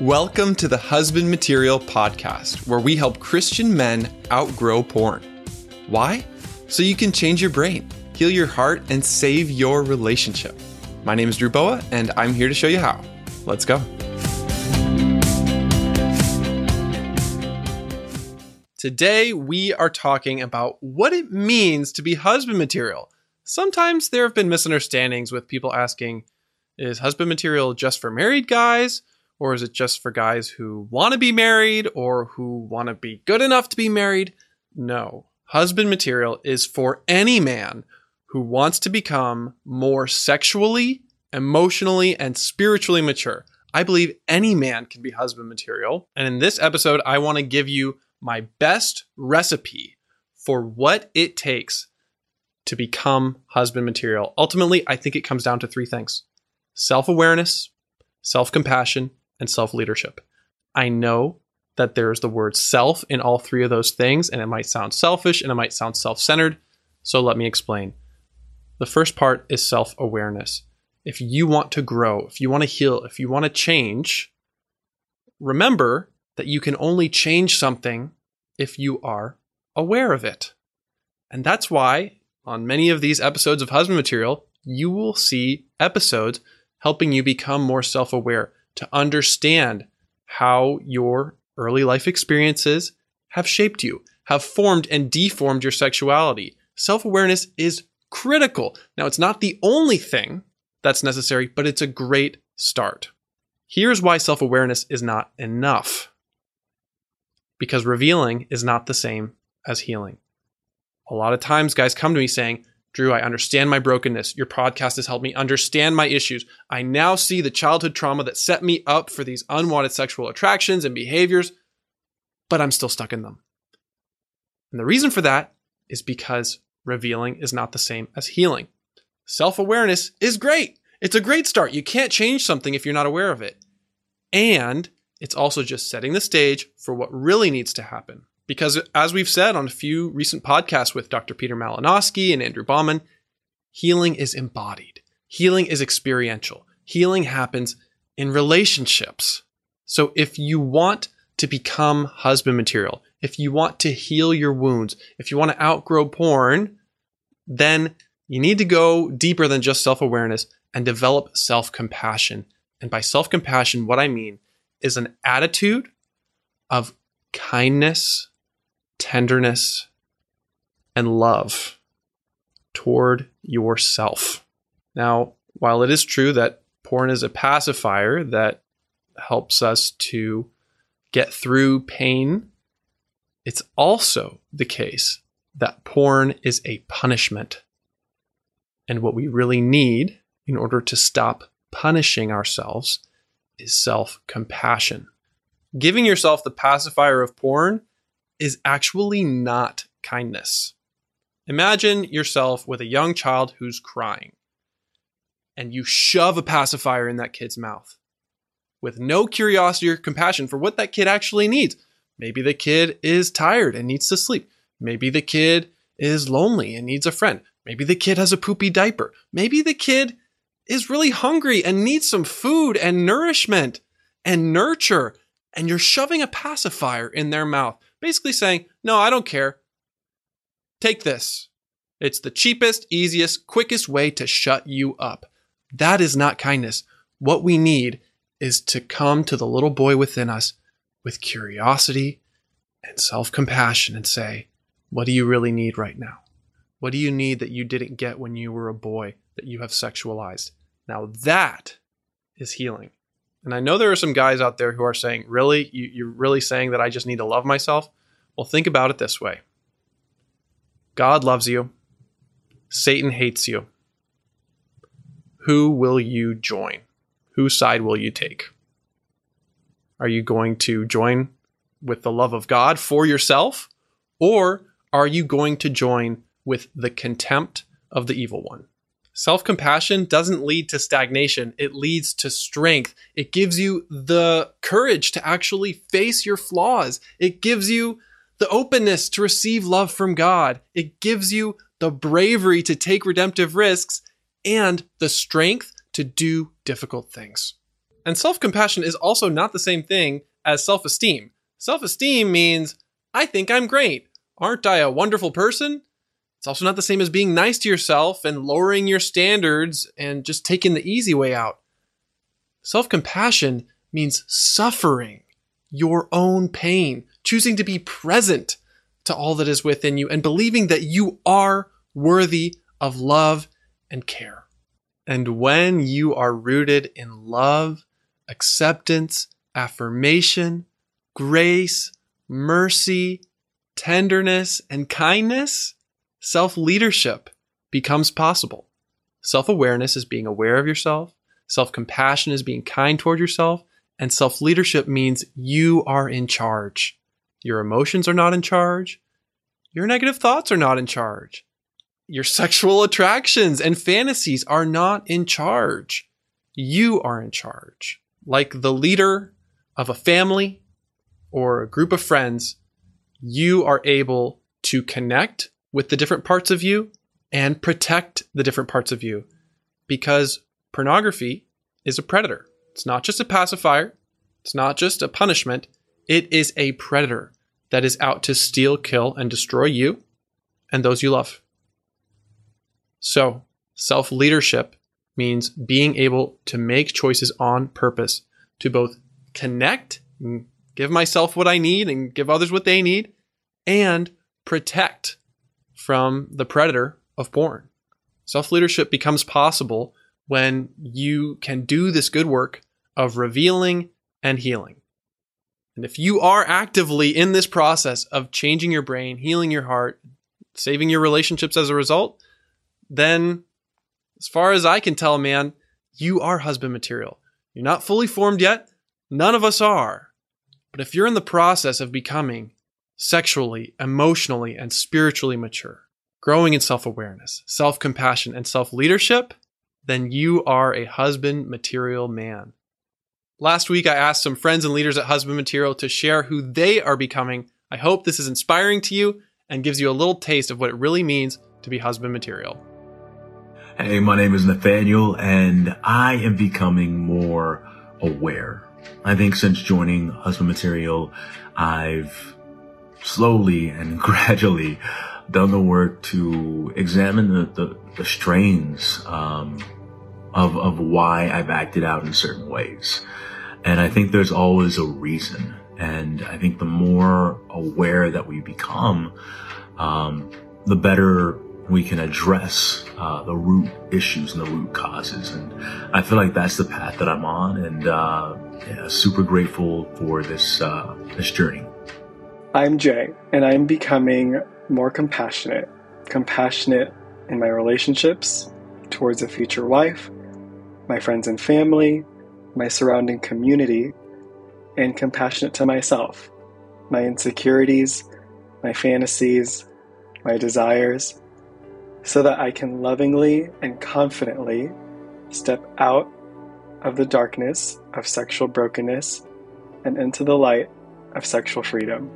Welcome to the Husband Material Podcast, where we help Christian men outgrow porn. Why? So you can change your brain, heal your heart, and save your relationship. My name is Drew Boa, and I'm here to show you how. Let's go. Today, we are talking about what it means to be husband material. Sometimes there have been misunderstandings with people asking, is husband material just for married guys? Or is it just for guys who want to be married or who want to be good enough to be married? No. Husband material is for any man who wants to become more sexually, emotionally, and spiritually mature. I believe any man can be husband material. And in this episode, I want to give you my best recipe for what it takes to become husband material. Ultimately, I think it comes down to three things self awareness, self compassion, and self leadership. I know that there's the word self in all three of those things, and it might sound selfish and it might sound self centered. So let me explain. The first part is self awareness. If you want to grow, if you want to heal, if you want to change, remember that you can only change something if you are aware of it. And that's why on many of these episodes of Husband Material, you will see episodes helping you become more self aware, to understand how your early life experiences have shaped you, have formed and deformed your sexuality. Self awareness is critical. Now, it's not the only thing that's necessary, but it's a great start. Here's why self awareness is not enough because revealing is not the same as healing. A lot of times, guys come to me saying, Drew, I understand my brokenness. Your podcast has helped me understand my issues. I now see the childhood trauma that set me up for these unwanted sexual attractions and behaviors, but I'm still stuck in them. And the reason for that is because revealing is not the same as healing. Self awareness is great. It's a great start. You can't change something if you're not aware of it. And it's also just setting the stage for what really needs to happen. Because as we've said on a few recent podcasts with Dr. Peter Malinowski and Andrew Bauman, healing is embodied. Healing is experiential. Healing happens in relationships. So if you want to become husband material, if you want to heal your wounds, if you want to outgrow porn, then you need to go deeper than just self awareness and develop self compassion. And by self compassion, what I mean is an attitude of kindness tenderness, and love toward yourself. Now, while it is true that porn is a pacifier that helps us to get through pain, it's also the case that porn is a punishment. And what we really need in order to stop punishing ourselves is self compassion. Giving yourself the pacifier of porn is actually not kindness. Imagine yourself with a young child who's crying, and you shove a pacifier in that kid's mouth with no curiosity or compassion for what that kid actually needs. Maybe the kid is tired and needs to sleep. Maybe the kid is lonely and needs a friend. Maybe the kid has a poopy diaper. Maybe the kid is really hungry and needs some food and nourishment and nurture. And you're shoving a pacifier in their mouth basically saying, No, I don't care. Take this. It's the cheapest, easiest, quickest way to shut you up. That is not kindness. What we need is to come to the little boy within us with curiosity and self compassion and say, What do you really need right now? What do you need that you didn't get when you were a boy that you have sexualized? Now that is healing. And I know there are some guys out there who are saying, really? You, you're really saying that I just need to love myself? Well, think about it this way God loves you, Satan hates you. Who will you join? Whose side will you take? Are you going to join with the love of God for yourself? Or are you going to join with the contempt of the evil one? Self compassion doesn't lead to stagnation, it leads to strength. It gives you the courage to actually face your flaws. It gives you the openness to receive love from God. It gives you the bravery to take redemptive risks and the strength to do difficult things. And self compassion is also not the same thing as self esteem. Self esteem means, I think I'm great. Aren't I a wonderful person? It's also not the same as being nice to yourself and lowering your standards and just taking the easy way out. Self compassion means suffering your own pain, choosing to be present to all that is within you, and believing that you are worthy of love and care. And when you are rooted in love, acceptance, affirmation, grace, mercy, tenderness, and kindness, self leadership becomes possible. Self awareness is being aware of yourself, self compassion is being kind toward yourself, and self leadership means you are in charge. Your emotions are not in charge. Your negative thoughts are not in charge. Your sexual attractions and fantasies are not in charge. You are in charge. Like the leader of a family or a group of friends, you are able to connect with the different parts of you and protect the different parts of you because pornography is a predator. It's not just a pacifier, it's not just a punishment, it is a predator that is out to steal, kill, and destroy you and those you love. So, self leadership means being able to make choices on purpose to both connect, give myself what I need and give others what they need, and protect from the predator of porn. Self leadership becomes possible when you can do this good work of revealing and healing. And if you are actively in this process of changing your brain, healing your heart, saving your relationships as a result, then as far as I can tell, man, you are husband material. You're not fully formed yet. None of us are. But if you're in the process of becoming sexually, emotionally, and spiritually mature, growing in self awareness, self compassion, and self leadership, then you are a husband material man. Last week, I asked some friends and leaders at Husband Material to share who they are becoming. I hope this is inspiring to you and gives you a little taste of what it really means to be husband material. Hey, my name is Nathaniel, and I am becoming more aware. I think since joining Husband Material, I've slowly and gradually done the work to examine the, the, the strains um, of, of why I've acted out in certain ways. And I think there's always a reason. And I think the more aware that we become, um, the better we can address uh, the root issues and the root causes. And I feel like that's the path that I'm on, and uh, yeah, super grateful for this uh, this journey. I'm Jay, and I'm becoming more compassionate. Compassionate in my relationships towards a future wife, my friends and family, my surrounding community, and compassionate to myself, my insecurities, my fantasies, my desires, so that I can lovingly and confidently step out of the darkness of sexual brokenness and into the light of sexual freedom.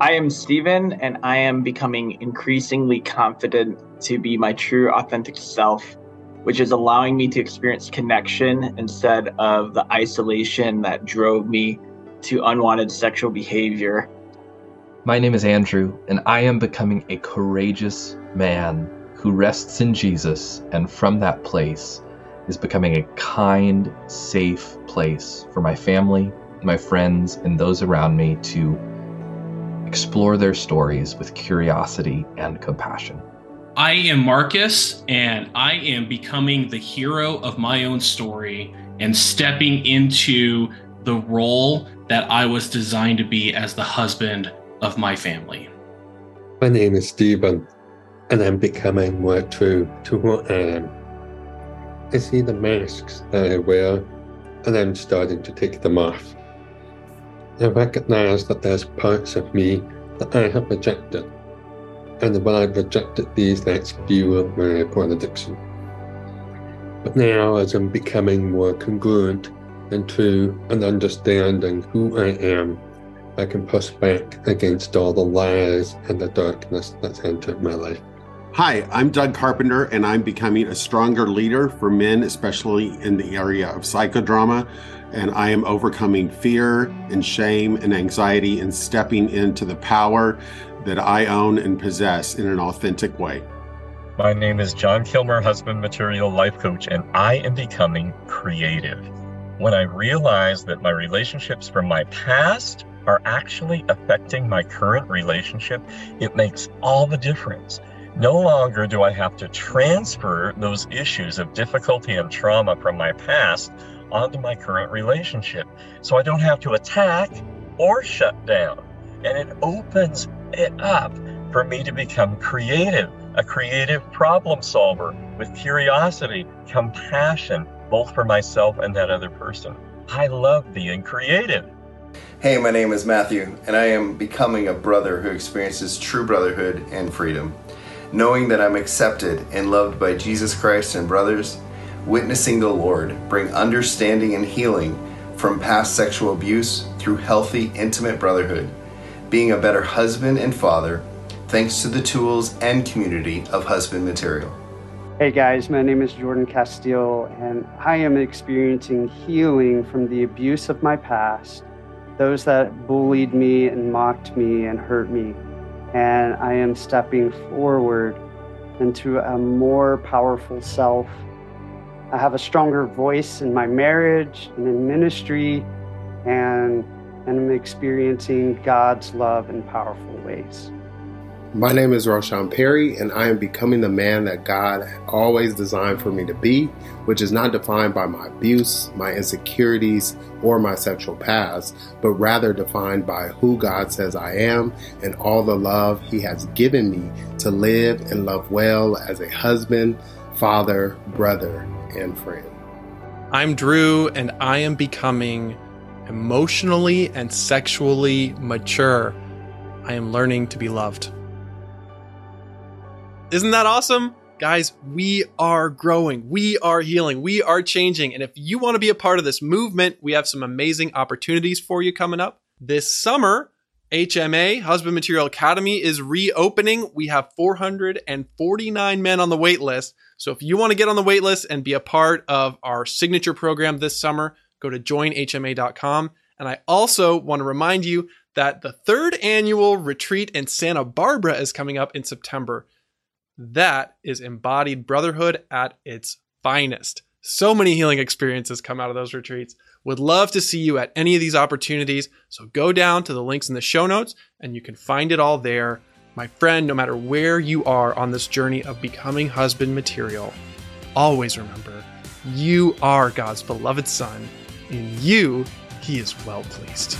I am Stephen, and I am becoming increasingly confident to be my true, authentic self, which is allowing me to experience connection instead of the isolation that drove me to unwanted sexual behavior. My name is Andrew, and I am becoming a courageous man who rests in Jesus, and from that place is becoming a kind, safe place for my family, my friends, and those around me to explore their stories with curiosity and compassion. I am Marcus, and I am becoming the hero of my own story and stepping into the role that I was designed to be as the husband of my family. My name is Stephen, and I'm becoming more true to who I am. I see the masks that I wear, and I'm starting to take them off. I recognize that there's parts of me that I have rejected, and when I've rejected these, that's fueled my porn addiction. But now, as I'm becoming more congruent and true and understanding who I am, I can push back against all the lies and the darkness that's entered my life. Hi, I'm Doug Carpenter, and I'm becoming a stronger leader for men, especially in the area of psychodrama. And I am overcoming fear and shame and anxiety and stepping into the power that I own and possess in an authentic way. My name is John Kilmer, husband material life coach, and I am becoming creative. When I realize that my relationships from my past are actually affecting my current relationship, it makes all the difference. No longer do I have to transfer those issues of difficulty and trauma from my past onto my current relationship. So I don't have to attack or shut down. And it opens it up for me to become creative, a creative problem solver with curiosity, compassion, both for myself and that other person. I love being creative. Hey, my name is Matthew, and I am becoming a brother who experiences true brotherhood and freedom knowing that I'm accepted and loved by Jesus Christ and brothers, witnessing the Lord bring understanding and healing from past sexual abuse through healthy, intimate brotherhood, being a better husband and father, thanks to the tools and community of husband material. Hey guys, my name is Jordan Castile, and I am experiencing healing from the abuse of my past, those that bullied me and mocked me and hurt me and I am stepping forward into a more powerful self. I have a stronger voice in my marriage and in ministry, and, and I'm experiencing God's love in powerful ways. My name is Roshan Perry, and I am becoming the man that God always designed for me to be, which is not defined by my abuse, my insecurities, or my sexual past, but rather defined by who God says I am and all the love He has given me to live and love well as a husband, father, brother, and friend. I'm Drew, and I am becoming emotionally and sexually mature. I am learning to be loved. Isn't that awesome? Guys, we are growing, we are healing, we are changing. And if you want to be a part of this movement, we have some amazing opportunities for you coming up. This summer, HMA, Husband Material Academy, is reopening. We have 449 men on the wait list. So if you want to get on the wait list and be a part of our signature program this summer, go to joinhma.com. And I also want to remind you that the third annual retreat in Santa Barbara is coming up in September. That is embodied brotherhood at its finest. So many healing experiences come out of those retreats. Would love to see you at any of these opportunities. So go down to the links in the show notes and you can find it all there. My friend, no matter where you are on this journey of becoming husband material, always remember you are God's beloved son. In you, he is well pleased.